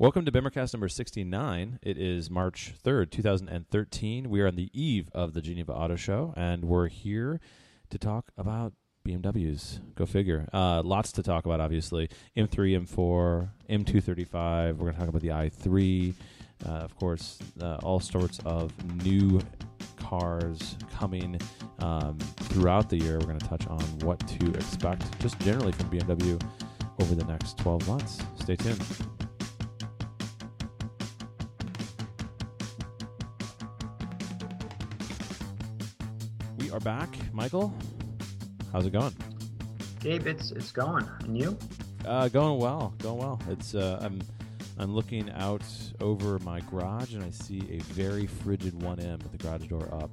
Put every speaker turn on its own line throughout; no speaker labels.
Welcome to Bimmercast number 69. It is March 3rd, 2013. We are on the eve of the Geneva Auto Show, and we're here to talk about BMWs. Go figure. Uh, lots to talk about, obviously. M3, M4, M235. We're going to talk about the i3. Uh, of course, uh, all sorts of new cars coming um, throughout the year. We're going to touch on what to expect just generally from BMW over the next 12 months. Stay tuned. Are back. Michael, how's it going?
Gabe, it's it's going. And you?
Uh, going well. Going well. It's uh, I'm I'm looking out over my garage and I see a very frigid 1M with the garage door up,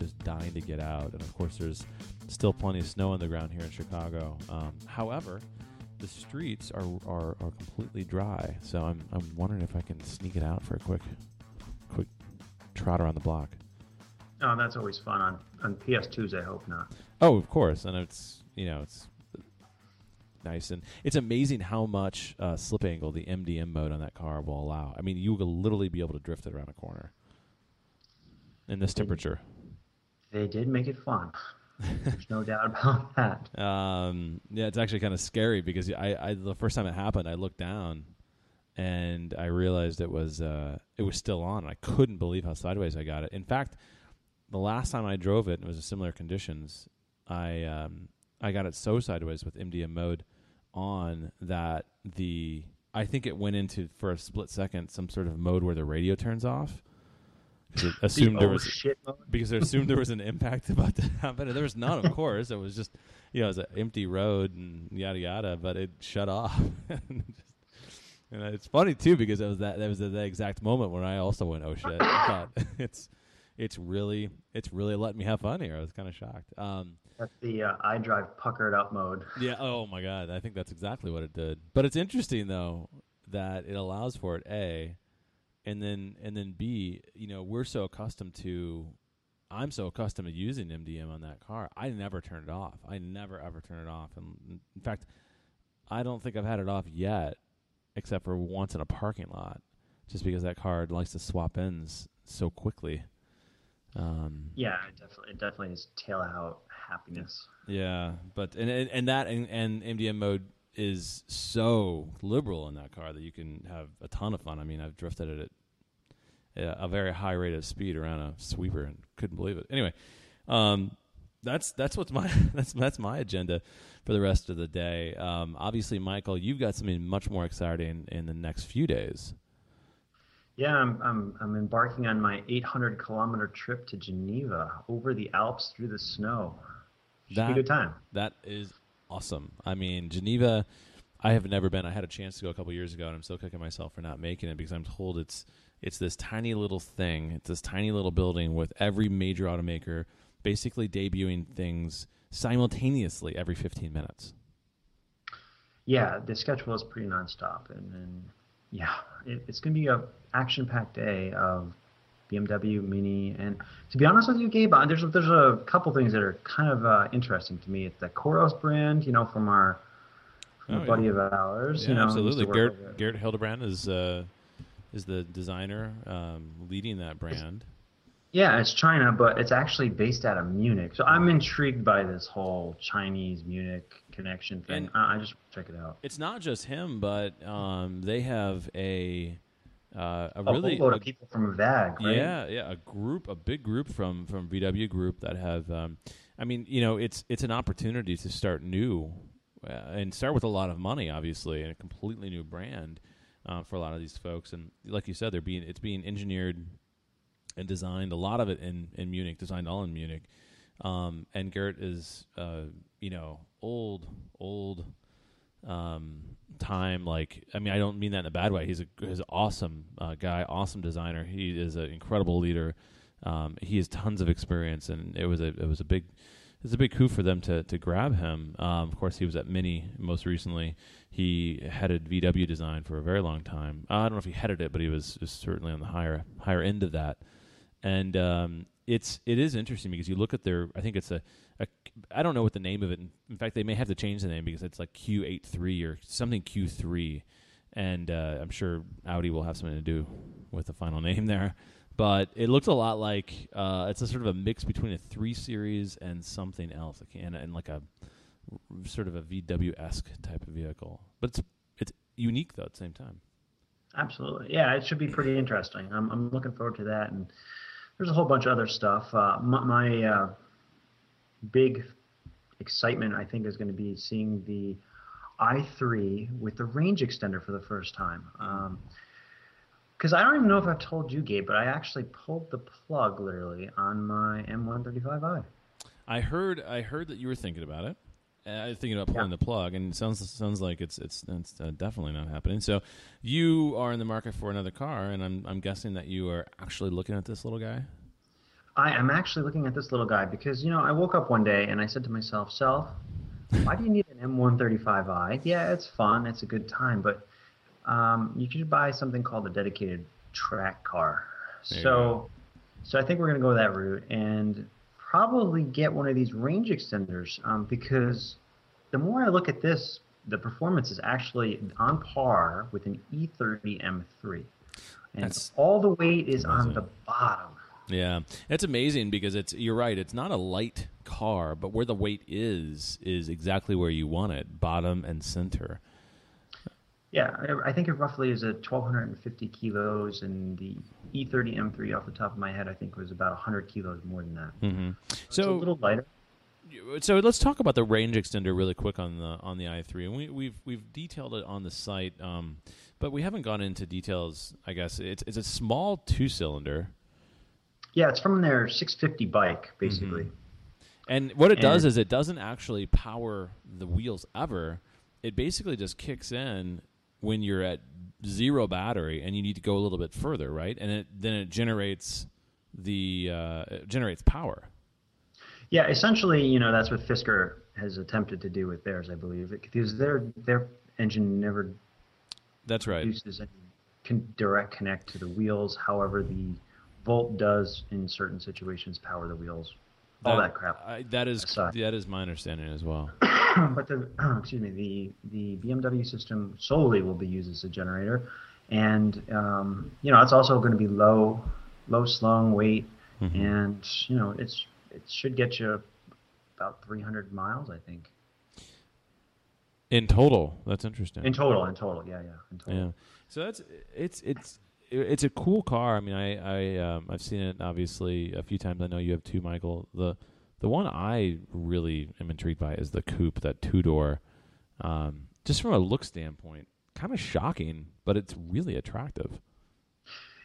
just dying to get out. And of course, there's still plenty of snow on the ground here in Chicago. Um, however, the streets are, are, are completely dry, so I'm I'm wondering if I can sneak it out for a quick quick trot around the block.
Oh, that's always fun on on PS2s. I hope not.
Oh, of course, and it's you know it's nice and it's amazing how much uh, slip angle the MDM mode on that car will allow. I mean, you will literally be able to drift it around a corner in this temperature.
They did make it fun. There's no doubt about that.
Um, yeah, it's actually kind of scary because I, I the first time it happened, I looked down and I realized it was uh, it was still on. I couldn't believe how sideways I got it. In fact, the last time I drove it, it was a similar conditions. I um, I got it so sideways with MDM mode on that the I think it went into for a split second some sort of mode where the radio turns off. it assumed
The
there
oh
was because it assumed there was an impact about to happen. And there was none, of course. It was just you know it was an empty road and yada yada. But it shut off. and just- and it's funny too because it was that that was the, the exact moment when I also went oh shit. I thought it's it's really it's really letting me have fun here. I was kind of shocked. Um,
That's the uh, iDrive puckered up mode.
yeah. Oh my god. I think that's exactly what it did. But it's interesting though that it allows for it. A, and then and then B. You know, we're so accustomed to. I'm so accustomed to using MDM on that car. I never turn it off. I never ever turn it off. And in fact, I don't think I've had it off yet, except for once in a parking lot, just because that car likes to swap ends so quickly. Um,
Yeah, it definitely, it definitely is tail out happiness.
Yeah, but and and, that and, and MDM mode is so liberal in that car that you can have a ton of fun. I mean, I've drifted it at a, a very high rate of speed around a sweeper and couldn't believe it. Anyway, um, that's that's what's my that's that's my agenda for the rest of the day. Um, obviously, Michael, you've got something much more exciting in the next few days.
Yeah, I'm I'm I'm embarking on my 800 kilometer trip to Geneva over the Alps through the snow. Should be a good time.
That is awesome. I mean, Geneva, I have never been. I had a chance to go a couple years ago, and I'm still kicking myself for not making it because I'm told it's it's this tiny little thing. It's this tiny little building with every major automaker basically debuting things simultaneously every 15 minutes.
Yeah, the schedule is pretty nonstop, and, and yeah, it, it's going to be a action-packed day of BMW Mini. And to be honest with you, Gabe, uh, there's a, there's a couple things that are kind of uh, interesting to me. It's the Qoros brand, you know, from our from
Oh,
a buddy
yeah.
of ours.
Yeah,
you know,
absolutely.
Gert,
Gert Hildebrand is uh, is the designer um, leading that brand.
Yeah, it's China, but it's actually based out of Munich. So I'm intrigued by this whole Chinese Munich connection thing.
And-
I, I just check it out.
It's not just him, but um, they have a uh, a
A
really
whole load
a-
of people from VAG, right?
Yeah, yeah, a group, a big group from from VW Group that have. Um, I mean, you know, it's it's an opportunity to start new, uh, and start with a lot of money, obviously, and a completely new brand uh, for a lot of these folks. And like you said, they're being it's being engineered and designed. A lot of it in in Munich, designed all in Munich. Um, and Gert is, uh, you know, old, old um, time. Like, I mean, I don't mean that in a bad way. He's a he's an awesome uh, guy, awesome designer. He is an incredible leader. Um, he has tons of experience, and it was a it was a big it was a big coup for them to to grab him. Um, of course, he was at Mini most recently. He headed VW design for a very long time. Uh, I don't know if he headed it, but he was, was certainly on the higher higher end of that. And um, it's it is interesting because you look at their. I think it's a, a I don't know what the name of it. In fact, they may have to change the name because it's like Q83 or something Q3, and uh, I'm sure Audi will have something to do with the final name there. But it looks a lot like uh, it's a sort of a mix between a three series and something else, and, and like a sort of a VW esque type of vehicle. But it's it's unique though at the same time.
Absolutely, yeah. It should be pretty interesting. I'm I'm looking forward to that, and there's a whole bunch of other stuff. Uh, my, my uh, big excitement, I think, is going to be seeing the i3 with the range extender for the first time. Because um, I don't even know if I've told you, Gabe, but I actually pulled the plug literally on my M135i.
I heard. I heard that you were thinking about it. I was thinking about pulling yeah. the plug, and it sounds sounds like it's it's it's uh, definitely not happening. So, you are in the market for another car, and I'm I'm guessing that you are actually looking at this little guy.
I am actually looking at this little guy because you know I woke up one day and I said to myself, "Self, why do you need an M135i? Yeah, it's fun, it's a good time, but um, you should buy something called a dedicated track car." so, so I think we're gonna go that route and probably get one of these range extenders um, because the more I look at this, the performance is actually on par with an E30 M3, and That's all the weight is amazing. on the bottom.
Yeah, it's amazing because it's you're right. It's not a light car, but where the weight is is exactly where you want it, bottom and center.
Yeah, I think it roughly is at 1,250 kilos, and the E30 M3, off the top of my head, I think was about 100 kilos more than that.
Mm-hmm.
So, so a little lighter.
So let's talk about the range extender really quick on the on the i3, and we, we've we've detailed it on the site, um, but we haven't gone into details. I guess it's it's a small two cylinder.
Yeah, it's from their 650 bike, basically. Mm-hmm.
And what it and does is it doesn't actually power the wheels ever. It basically just kicks in when you're at zero battery and you need to go a little bit further, right? And it then it generates the uh, it generates power.
Yeah, essentially, you know, that's what Fisker has attempted to do with theirs, I believe, because their their engine never
that's right
produces any con- direct connect to the wheels. However, the Volt does in certain situations power the wheels. All that, that crap.
I, that is that is my understanding as well.
but the excuse me, the the BMW system solely will be used as a generator, and um, you know it's also going to be low low slung weight, mm-hmm. and you know it's it should get you about 300 miles, I think.
In total, that's interesting.
In total, in total, yeah, yeah, in total.
Yeah. So that's it's it's it's a cool car. I mean, I I um, I've seen it obviously a few times. I know you have too, Michael. The the one I really am intrigued by is the coupe, that two door. Um, just from a look standpoint, kind of shocking, but it's really attractive.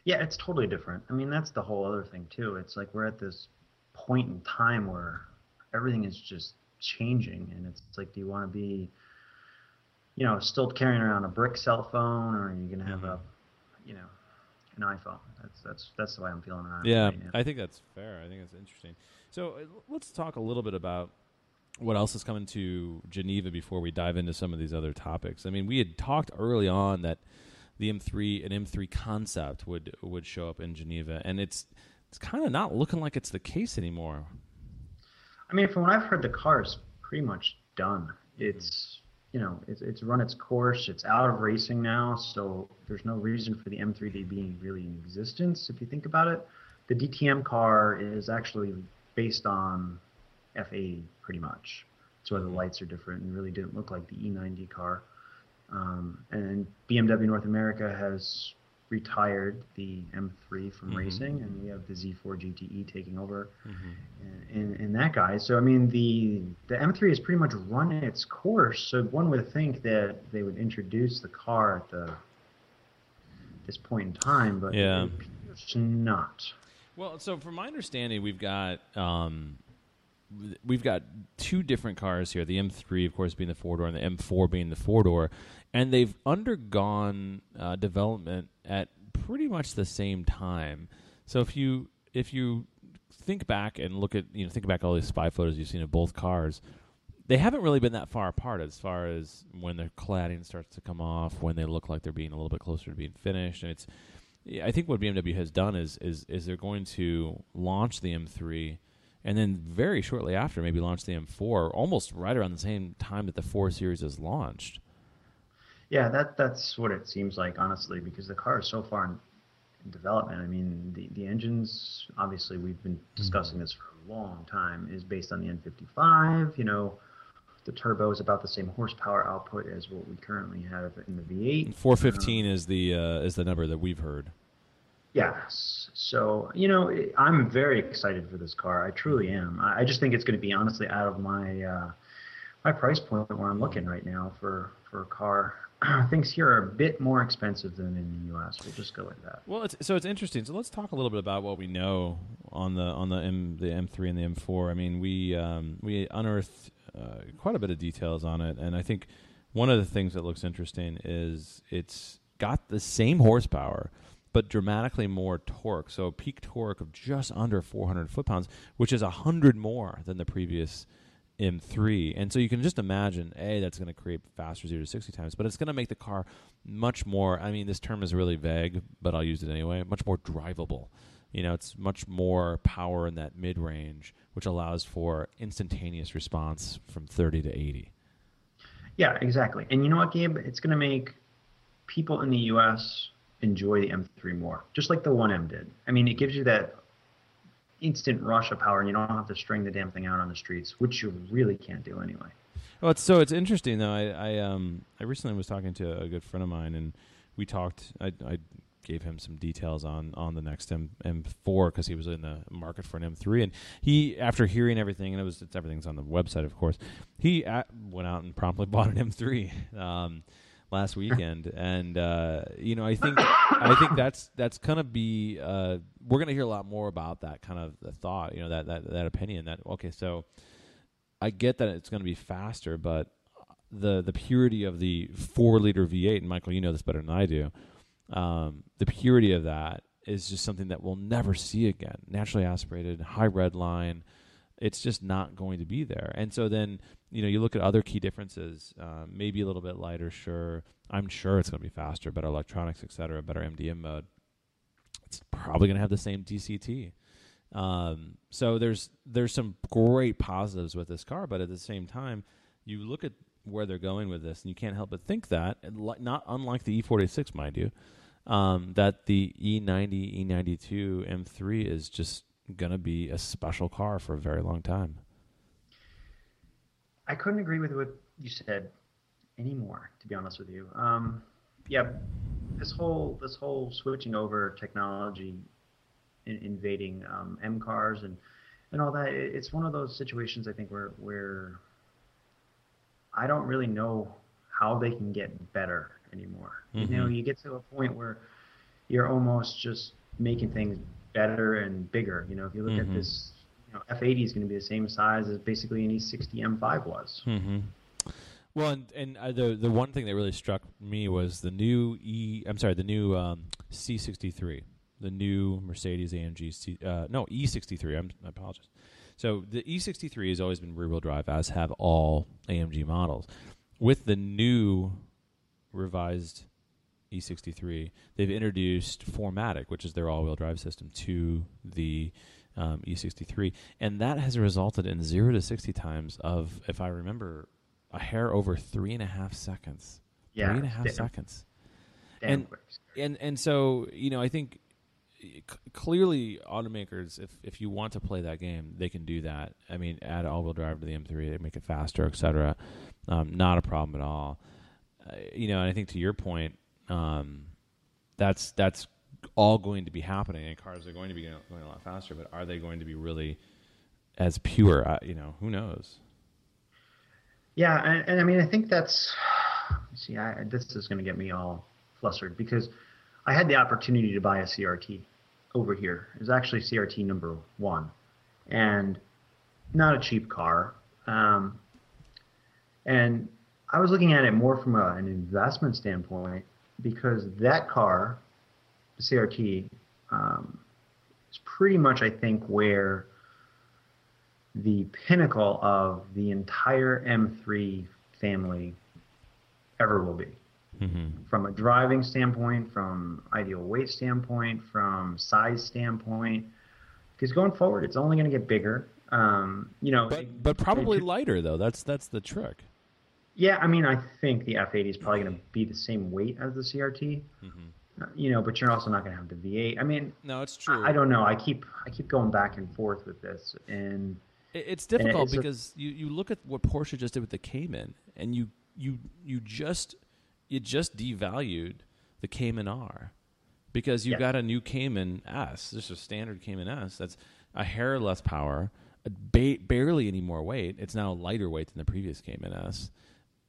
Yeah, it's totally different. I mean, that's the whole other thing too. It's like we're at this point in time where everything is just changing, and it's, like, do you want to be, you know, still carrying around a brick cell phone, or are you gonna have mm-hmm. a, you know, an iPhone. That's that's that's the way I'm feeling around.
Yeah,
right
I think that's fair. I think that's interesting. So uh, let's talk a little bit about what else is coming to Geneva before we dive into some of these other topics. I mean, we had talked early on that the M3 an M3 concept would would show up in Geneva, and it's it's kind of not looking like it's the case anymore.
I mean, from what I've heard, the car is pretty much done. It's you know, it's, it's run its course. It's out of racing now, so there's no reason for the M3D being really in existence if you think about it. The DTM car is actually based on F80 pretty much. That's why the lights are different and really didn't look like the E90 car. Um, and BMW North America has retired the M3 from mm-hmm. racing, and we have the Z4 GTE taking over mm-hmm. in, in that guy. So I mean, the the M3 has pretty much run its course. So one would think that they would introduce the car at the this point in time, but
yeah,
it's not.
Well, so from my understanding, we've got um, we've got two different cars here. The M3, of course, being the four door, and the M4 being the four door, and they've undergone uh, development at pretty much the same time. So if you if you think back and look at you know think back all these spy photos you've seen of both cars, they haven't really been that far apart as far as when the cladding starts to come off, when they look like they're being a little bit closer to being finished, and it's. I think what BMW has done is is is they're going to launch the M3 and then very shortly after maybe launch the M4 almost right around the same time that the 4 series is launched.
Yeah, that that's what it seems like, honestly, because the car is so far in, in development. I mean, the the engines, obviously, we've been discussing this for a long time, is based on the N55. You know, the turbo is about the same horsepower output as what we currently have in the V8.
415 um, is the uh, is the number that we've heard.
Yes. So, you know, I'm very excited for this car. I truly am. I just think it's going to be honestly out of my uh, my price point where I'm looking right now for for a car. Things here are a bit more expensive than in the U.S. We'll just go with that.
Well, it's, so it's interesting. So let's talk a little bit about what we know on the on the M the M3 and the M4. I mean, we um, we unearthed uh, quite a bit of details on it, and I think one of the things that looks interesting is it's got the same horsepower but dramatically more torque. So peak torque of just under 400 foot pounds, which is 100 more than the previous M3. And so you can just imagine, A, that's going to create faster 0 to 60 times, but it's going to make the car much more, I mean, this term is really vague, but I'll use it anyway, much more drivable. You know, it's much more power in that mid range, which allows for instantaneous response from 30 to 80.
Yeah, exactly. And you know what, Gabe? It's going to make people in the U.S enjoy the M3 more, just like the 1M did. I mean, it gives you that instant rush of power, and you don't have to string the damn thing out on the streets, which you really can't do anyway.
Well, it's, so it's interesting though. I I um I recently was talking to a good friend of mine, and we talked. I I gave him some details on on the next M M4 because he was in the market for an M3, and he after hearing everything, and it was it's everything's on the website, of course. He at, went out and promptly bought an M3. Um, last weekend, and uh, you know, I think I think that's that's gonna be uh, we're gonna hear a lot more about that kind of the thought, you know, that that that opinion. That okay, so I get that it's gonna be faster, but the the purity of the four liter V8, and Michael, you know this better than I do. Um, the purity of that is just something that we'll never see again. Naturally aspirated, high red line it's just not going to be there. And so then, you know, you look at other key differences, uh, maybe a little bit lighter, sure. I'm sure it's going to be faster, better electronics, et cetera, better MDM mode. It's probably going to have the same DCT. Um, so there's there's some great positives with this car, but at the same time, you look at where they're going with this, and you can't help but think that, not unlike the E46, mind you, um, that the E90, E92 M3 is just going to be a special car for a very long time.
I couldn't agree with what you said anymore, to be honest with you. Um, yeah, this whole this whole switching over technology, in, invading um, M cars and and all that. It, it's one of those situations I think where where I don't really know how they can get better anymore. Mm-hmm. You know, you get to a point where you're almost just making things better and bigger. You know, if you look mm-hmm. at this, know, F80 is going to be the same size as basically an E60 M5 was.
Mm-hmm. Well, and, and uh, the the one thing that really struck me was the new E. I'm sorry, the new um, C63, the new Mercedes AMG. C, uh, no, E63. I'm, I apologize. So the E63 has always been rear-wheel drive, as have all AMG models. With the new revised E63, they've introduced 4MATIC, which is their all-wheel drive system, to the um, E63, and that has resulted in zero to 60 times of, if I remember, a hair over three and a half seconds. Yeah, three and a half damn, seconds.
Damn
and, and and so you know, I think c- clearly automakers, if if you want to play that game, they can do that. I mean, add all-wheel drive to the M3, they make it faster, etc. Um, not a problem at all. Uh, you know, and I think to your point, um, that's that's all going to be happening, and cars are going to be going, a lot faster. But are they going to be really as pure? You know, who knows?
Yeah, and, and I mean, I think that's see, I, this is going to get me all flustered because I had the opportunity to buy a CRT over here. It was actually CRT number one, and not a cheap car. Um, and I was looking at it more from a, an investment standpoint because that car, CRT, um, is pretty much, I think, where the pinnacle of the entire M3 family ever will be. Mm-hmm. From a driving standpoint, from ideal weight standpoint, from size standpoint, because going forward, it's only going to get bigger. Um, you know,
but, but probably lighter though. That's that's the trick.
Yeah, I mean, I think the F80 is probably going to be the same weight as the CRT. Mm-hmm. You know, but you're also not going to have the V8. I mean,
no, it's true.
I, I, don't know. I keep I keep going back and forth with this, and
it's difficult and it's because a, you, you look at what Porsche just did with the Cayman, and you you you just you just devalued the Cayman R because you yeah. got a new Cayman S, just a standard Cayman S that's a hair less power, ba- barely any more weight. It's now lighter weight than the previous Cayman S.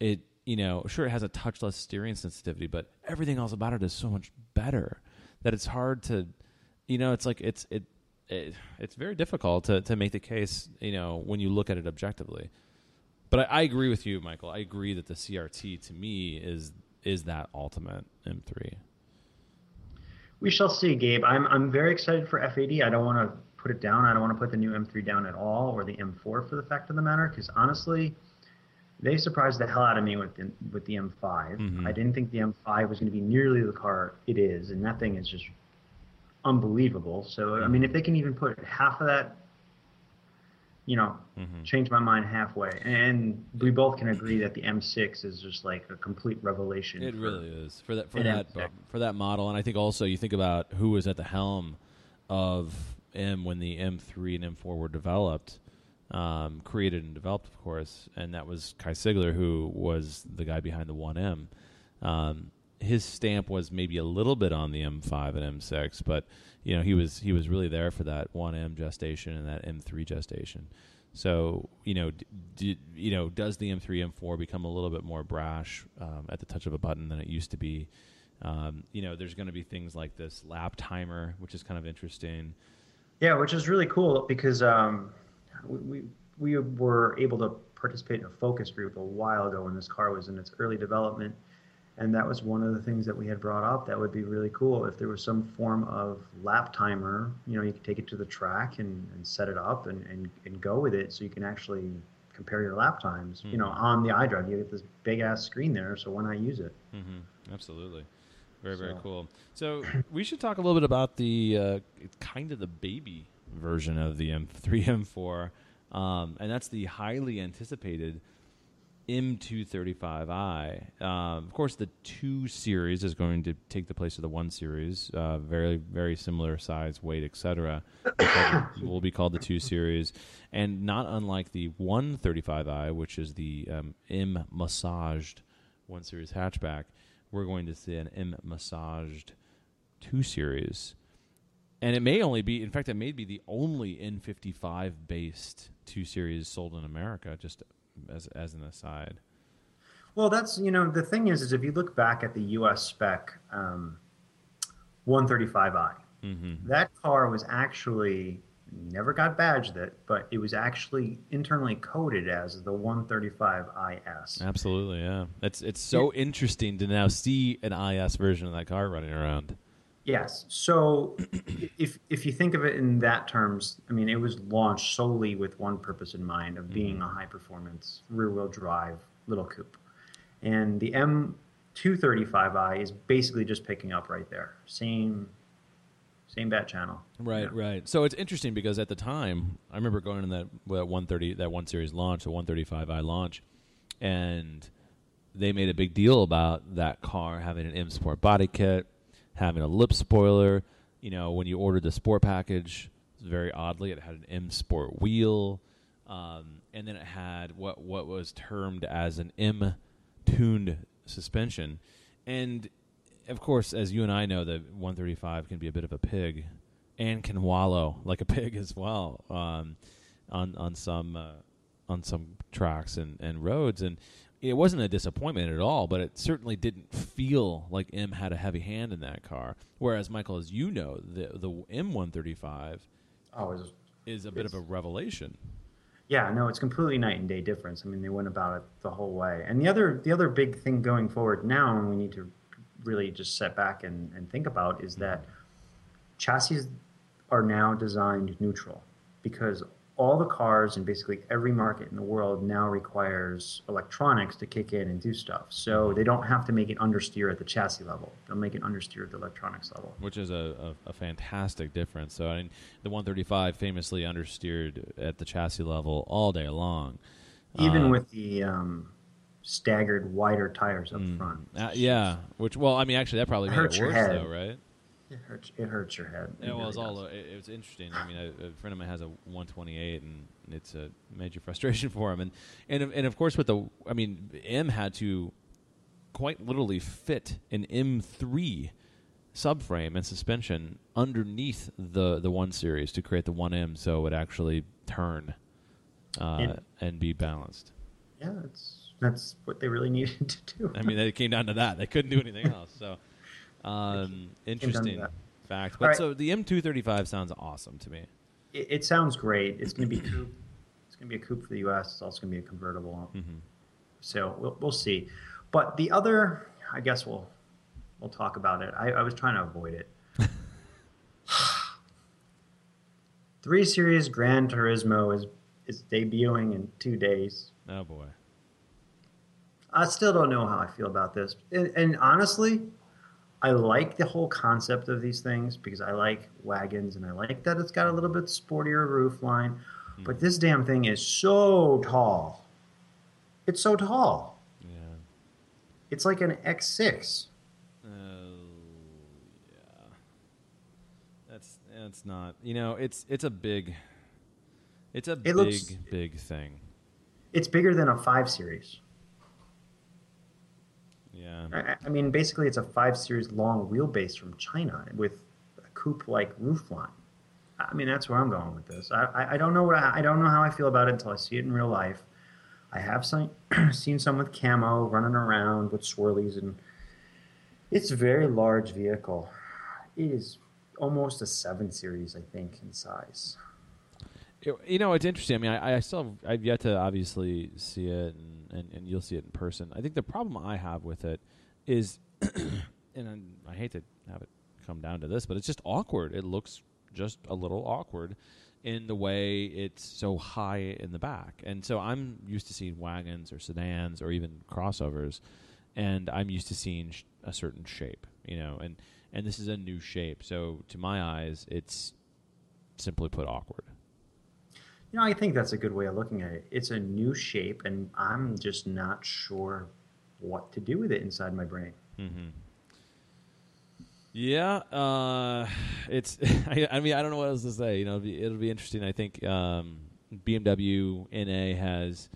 It you know sure it has a touchless steering sensitivity, but everything else about it is so much better that it's hard to you know it's like it's it, it it's very difficult to to make the case you know when you look at it objectively. But I, I agree with you, Michael. I agree that the CRT to me is is that ultimate M3.
We shall see, Gabe. I'm I'm very excited for F80. I don't want to put it down. I don't want to put the new M3 down at all, or the M4 for the fact of the matter, because honestly, they surprised the hell out of me with the, with the M5. Mm-hmm. I didn't think the M5 was going to be nearly the car it is, and that thing is just unbelievable. So I mean, if they can even put half of that you know, mm-hmm. change my mind halfway. And we both can agree that the M6 is just like a complete revelation.
It really is for that for that for that model. And I think also you think about who was at the helm of M when the M3 and M4 were developed, um, created and developed, of course, and that was Kay Segler, who was the guy behind the 1M. Um, his stamp was maybe a little bit on the M5 and M6, but you know he was he was really there for that 1M gestation and that M3 gestation. So you know, d- you know, does the M3 M4 become a little bit more brash um, at the touch of a button than it used to be? Um, you know, there's going to be things like this lap timer, which is kind of interesting.
Yeah, which is really cool because um, we we were able to participate in a focus group a while ago when this car was in its early development and that was one of the things that we had brought up that would be really cool if there was some form of lap timer you know you could take it to the track and, and set it up and, and, and go with it so you can actually compare your lap times mm-hmm. you know mm-hmm. on the iDrive you get this big ass screen there so why not use it
mm-hmm. absolutely very very so. cool so we should talk a little bit about the uh, kind of the baby version of the m3 m4 um, and that's the highly anticipated M235i. Um, of course, the 2 series is going to take the place of the 1 series. Uh, very, very similar size, weight, etc. will be called the 2 series. And not unlike the 135i, which is the um, M massaged 1 series hatchback, we're going to see an M massaged 2 series. And it may only be, in fact, it may be the only N55 based 2 series sold in America, just as as an aside.
Well, that's you know the thing is is if you look back at the U.S. spec um, 135i, mm-hmm. that car was actually never got badged it, but it was actually internally coded as the 135IS.
Absolutely, yeah. It's it's so yeah. interesting to now see an IS version of that car running around.
Yes. So if if you think of it in that terms, I mean, it was launched solely with one purpose in mind of being mm-hmm. a high performance rear wheel drive little coupe. And the M235i is basically just picking up right there. Same same bat channel.
Right, yeah. right. So it's interesting because at the time, I remember going in that that 130 that 1 series launch, the 135i launch, and they made a big deal about that car having an M Sport body kit having a lip spoiler. You know, when you ordered the sport package, very oddly, it had an M Sport wheel, um, and then it had what what was termed as an M tuned suspension, and of course, as you and I know, the 135 can be a bit of a pig, and can wallow like a pig as well um, on on some uh, on some tracks and, and roads, and it wasn't a disappointment at all, but it certainly didn't feel like M had a heavy hand in that car. Whereas Michael, as you know, the the M135
oh, is,
is a bit of a revelation.
Yeah, no, it's completely night and day difference. I mean, they went about it the whole way. And the other the other big thing going forward now, and we need to really just set back and, and think about, is that mm-hmm. chassis are now designed neutral because all the cars and basically every market in the world now requires electronics to kick in and do stuff. So they don't have to make it understeer at the chassis level. They'll make it understeer at the electronics level.
Which is a, a, a fantastic difference. So I mean, the 135 famously understeered at the chassis level all day long.
Even uh, with the um, staggered wider tires up
Mm.
front.
Uh, yeah, which well, I mean, actually, that probably made
hurts
it
your
worse,
head.
though, right?
It hurts. It hurts your head. It
Yeah, well, it's
really
all
does.
it, it was interesting. I mean, a, a friend of mine has a 128, and it's a major frustration for him. And and of- and of course, with the, I mean, M had to quite literally fit an M3 subframe and suspension underneath the the one series to create the one M, so it would actually turn uh,
And-
and be balanced.
Yeah, that's that's what they really needed to do.
I mean, it came down to that. They couldn't do anything else. So, um, interesting fact. But
right.
so the M235 sounds awesome to me.
it, it sounds great. It's going to be coupe. It's going to be a coupe for the U.S. It's also going to be a convertible.
hmm
So we'll we'll see. But the other, I guess we'll we'll talk about it. I, I was trying to avoid it. Three Series Gran Turismo is is debuting in two days.
Oh boy.
I still don't know how I feel about this. And, and honestly, I like the whole concept of these things because I like wagons and I like that it's got a little bit sportier roof line. Hmm. But this damn thing is so tall. It's so tall.
Yeah.
It's like an X6.
Oh yeah. That's that's not. You know, it's it's a big. It's a
It
big
looks-
big thing.
It's bigger than a 5 Series. I, mean, basically, it's a 5 Series long wheelbase from China with a coupe like roofline. I mean, that's where I'm going with this. I, I, I don't know what I, I don't know how I feel about it until I see it in real life. I have seen, seen some with camo running around with swirlies, and it's a very large vehicle. It is almost a 7 Series, I think, in size.
You know, it's interesting. I mean, I, I still I've yet to obviously see it, and, and, and you'll see it in person. I think the problem I have with it is, and I, hate to have it come down to this, but it's just awkward. It looks just a little awkward in the way it's so high in the back, and so I'm used to seeing wagons or sedans or even crossovers, and I'm used to seeing sh- a certain shape, you know, and and this is a new shape. So to my eyes, it's simply put awkward.
You know, I think that's a good way of looking at it. It's a new shape, and I'm just not sure what to do with it inside my brain.
Mm-hmm. Yeah, uh, it's. I, I mean, I don't know what else to say. You know, it'll be, it'll be interesting. I think um, BMW NA has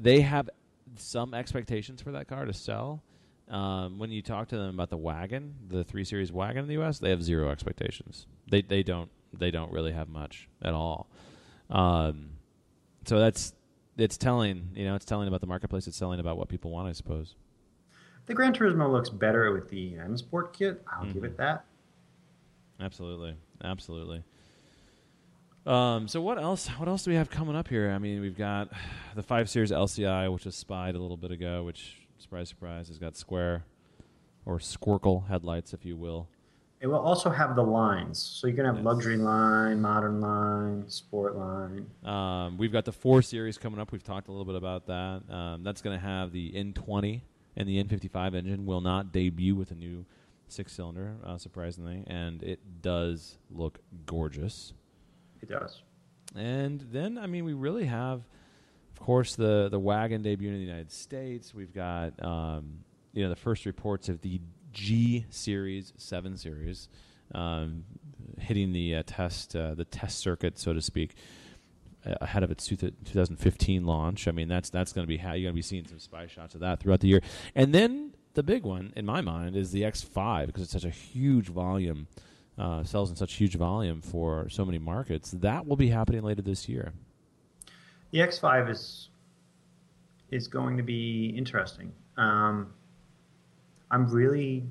they have some expectations for that car to sell. Um, when you talk to them about the wagon, the three series wagon in the U.S., they have zero expectations. They they don't they don't really have much at all. Um, so that's it's telling. You know, it's telling about the marketplace. It's telling about what people want, I suppose.
The Gran Turismo looks better with the M Sport kit. I'll give
Mhm.
it that.
Absolutely, absolutely. Um, so what else? What else do we have coming up here? I mean, we've got the five series LCI, which was spied a little bit ago. Which, surprise, surprise, has got square or squircle headlights, if you will.
It will also have the lines, so you can have
Yes.
luxury line, modern line, sport line.
Um, we've got the four series coming up. We've talked a little bit about that. Um, that's going to have the N20 and the N55 engine. Will not debut with a new six cylinder, uh, surprisingly, and it does look gorgeous.
It does.
And then, I mean, we really have, of course, the the wagon debut in the United States. We've got, um, you know, the first reports of the G series, seven series, um, hitting the uh, test uh, the test circuit, so to speak, ahead of its two 2015 launch. I mean, that's that's going to be how you're going to be seeing some spy shots of that throughout the year. And then the big one, in my mind, is the X5 because it's such a huge volume uh, sells in such huge volume for so many markets. That will be happening later this year.
The X5 is is going to be interesting. Um, I'm really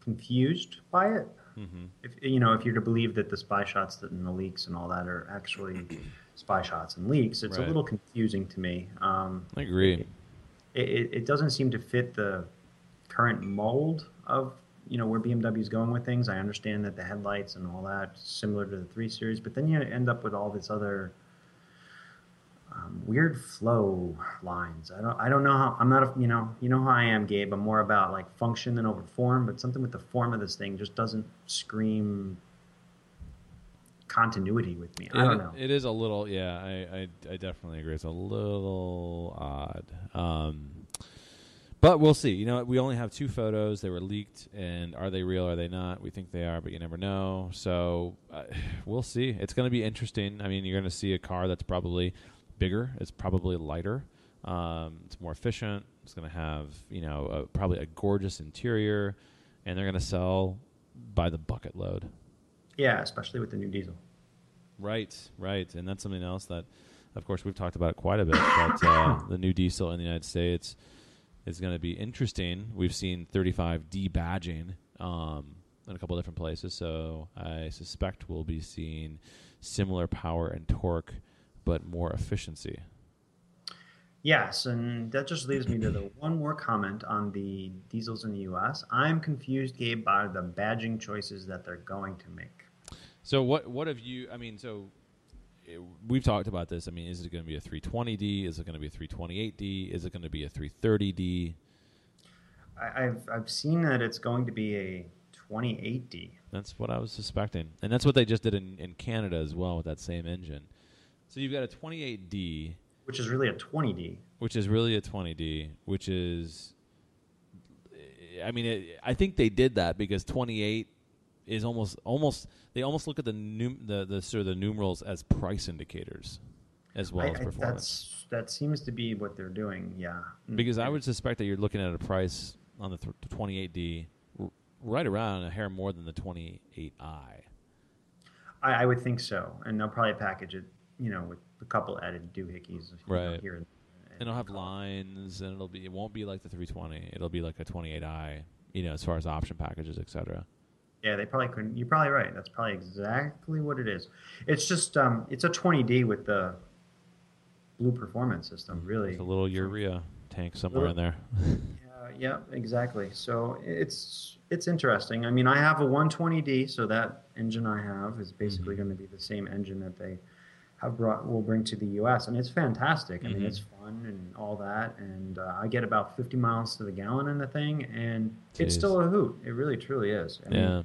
confused by it.
Mm-hmm.
If you know, if you're to believe that the spy shots that and the leaks and all that are actually spy shots and leaks, it's
Right.
a little confusing to me. Um,
I agree.
it, it, it doesn't seem to fit the current mold of you know where BMW is going with things. I understand that the headlights and all that similar to the three series, but then you end up with all this other um, weird flow lines. I don't I don't know how I'm not a, you know you know how I am, Gabe. I'm more about like function than over form, but something with the form of this thing just doesn't scream continuity with me. I don't know.
It is a little, yeah. I, I, I definitely agree. It's a little odd. Um, but we'll see. You know, we only have two photos. They were leaked, and are they real? Are they not? We think they are, but you never know. So uh, we'll see. It's going to be interesting. I mean, you're going to see a car that's probably bigger. It's probably lighter. Um, it's more efficient. It's going to have, you know, a, probably a gorgeous interior, and they're going to sell by the bucket load.
Yeah, especially with the new diesel.
Right, right, and that's something else that, of course, we've talked about quite a bit. But uh, the new diesel in the United States is going to be interesting. We've seen 35D badging um, in a couple different places, so I suspect we'll be seeing similar power and torque, but more efficiency.
Yes, and that just leaves me to the one more comment on the diesels in the U.S. I'm confused, Gabe, by the badging choices that they're going to make.
So what what have you? I mean, so eh, we've talked about this. I mean, is it going to be a 320D? Is it going to be a 328D? Is it going to be a 330D?
I, I've I've seen that it's going to be a 28D.
That's what I was suspecting, and that's what they just did in, in Canada as well with that same engine. So you've got a 28D
which is really a 20D.
Which is really a 20D, which is, I mean, it, I think they did that because 28 is almost almost they almost look at the num, the the sort of the numerals as price indicators as well
I,
as performance.
that seems to be what they're doing. Yeah. Mm.
Because I would suspect that you're looking at a price on the th- 28D r- right around a hair more than the 28i.
I, I would think so, and they'll probably package it, you know, with a couple added doohickeys
right. Know, here. And, and it'll have lines, and it'll be it won't be like the 320. It'll be like a 28i, you know, as far as option packages, etc.
Yeah, they probably couldn't. You're probably right. That's probably exactly what it is. It's just um, it's a 20D with the blue performance system. Mm-hmm. Really,
it's a little urea tank somewhere little, in there.
yeah, yeah, exactly. So it's it's interesting. I mean, I have a 120D, so that engine I have is basically mm-hmm. going to be the same engine that they have brought will bring to the U.S. and it's fantastic. I mm-hmm. mean, it's fun and all that, and uh, I get about 50 miles to the gallon in the thing, and Jeez. it's still a hoot. It really, truly is.
I yeah.
Mean,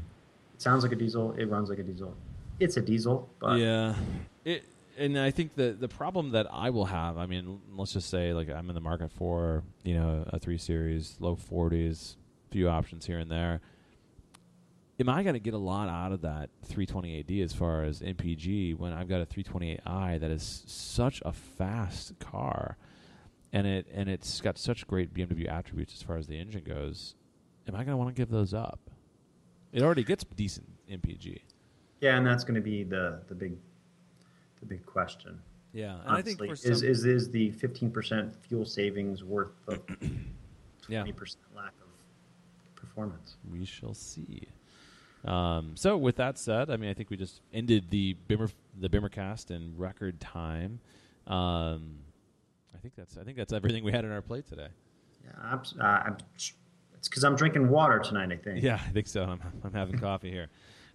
it sounds like a diesel. It runs like a diesel. It's a diesel, but
yeah. It and I think the the problem that I will have. I mean, let's just say like I'm in the market for you know a three series, low 40s, few options here and there am I going to get a lot out of that 328D as far as MPG when I've got a 328i that is such a fast car, and it and it's got such great BMW attributes as far as the engine goes? Am I going to want to give those up? It already gets decent MPG.
Yeah, and that's going to be the the big the big question.
Yeah,
and Honestly, I think is, is is the 15% fuel savings worth the 20% yeah. lack of performance?
We shall see. Um, so with that said, I mean, I think we just ended the Bimmer the Bimmercast in record time. Um, I think that's I think that's everything we had on our plate today.
Yeah, I'm, uh, I'm, it's because I'm drinking water tonight. I think.
Yeah, I think so. I'm, I'm having coffee here.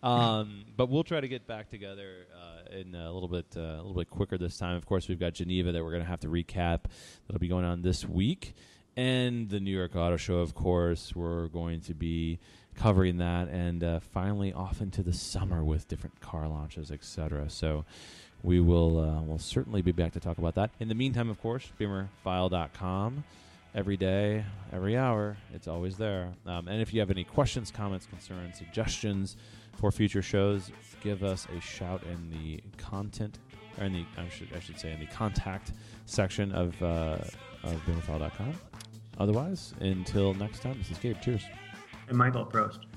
Um, but we'll try to get back together uh, in a little bit uh, a little bit quicker this time. Of course, we've got Geneva that we're going to have to recap. That'll be going on this week, and the New York Auto Show. Of course, we're going to be covering that, and uh, finally off into the summer with different car launches, etc. So we will uh, will certainly be back to talk about that. In the meantime, of course, BimmerFile.com. Every day, every hour, it's always there. Um, and if you have any questions, comments, concerns, suggestions for future shows, give us a shout in the content, or in the I should I should say in the contact section of uh, of BimmerFile.com. Otherwise, until next time, this is Gabe. Cheers
and Michael Prost.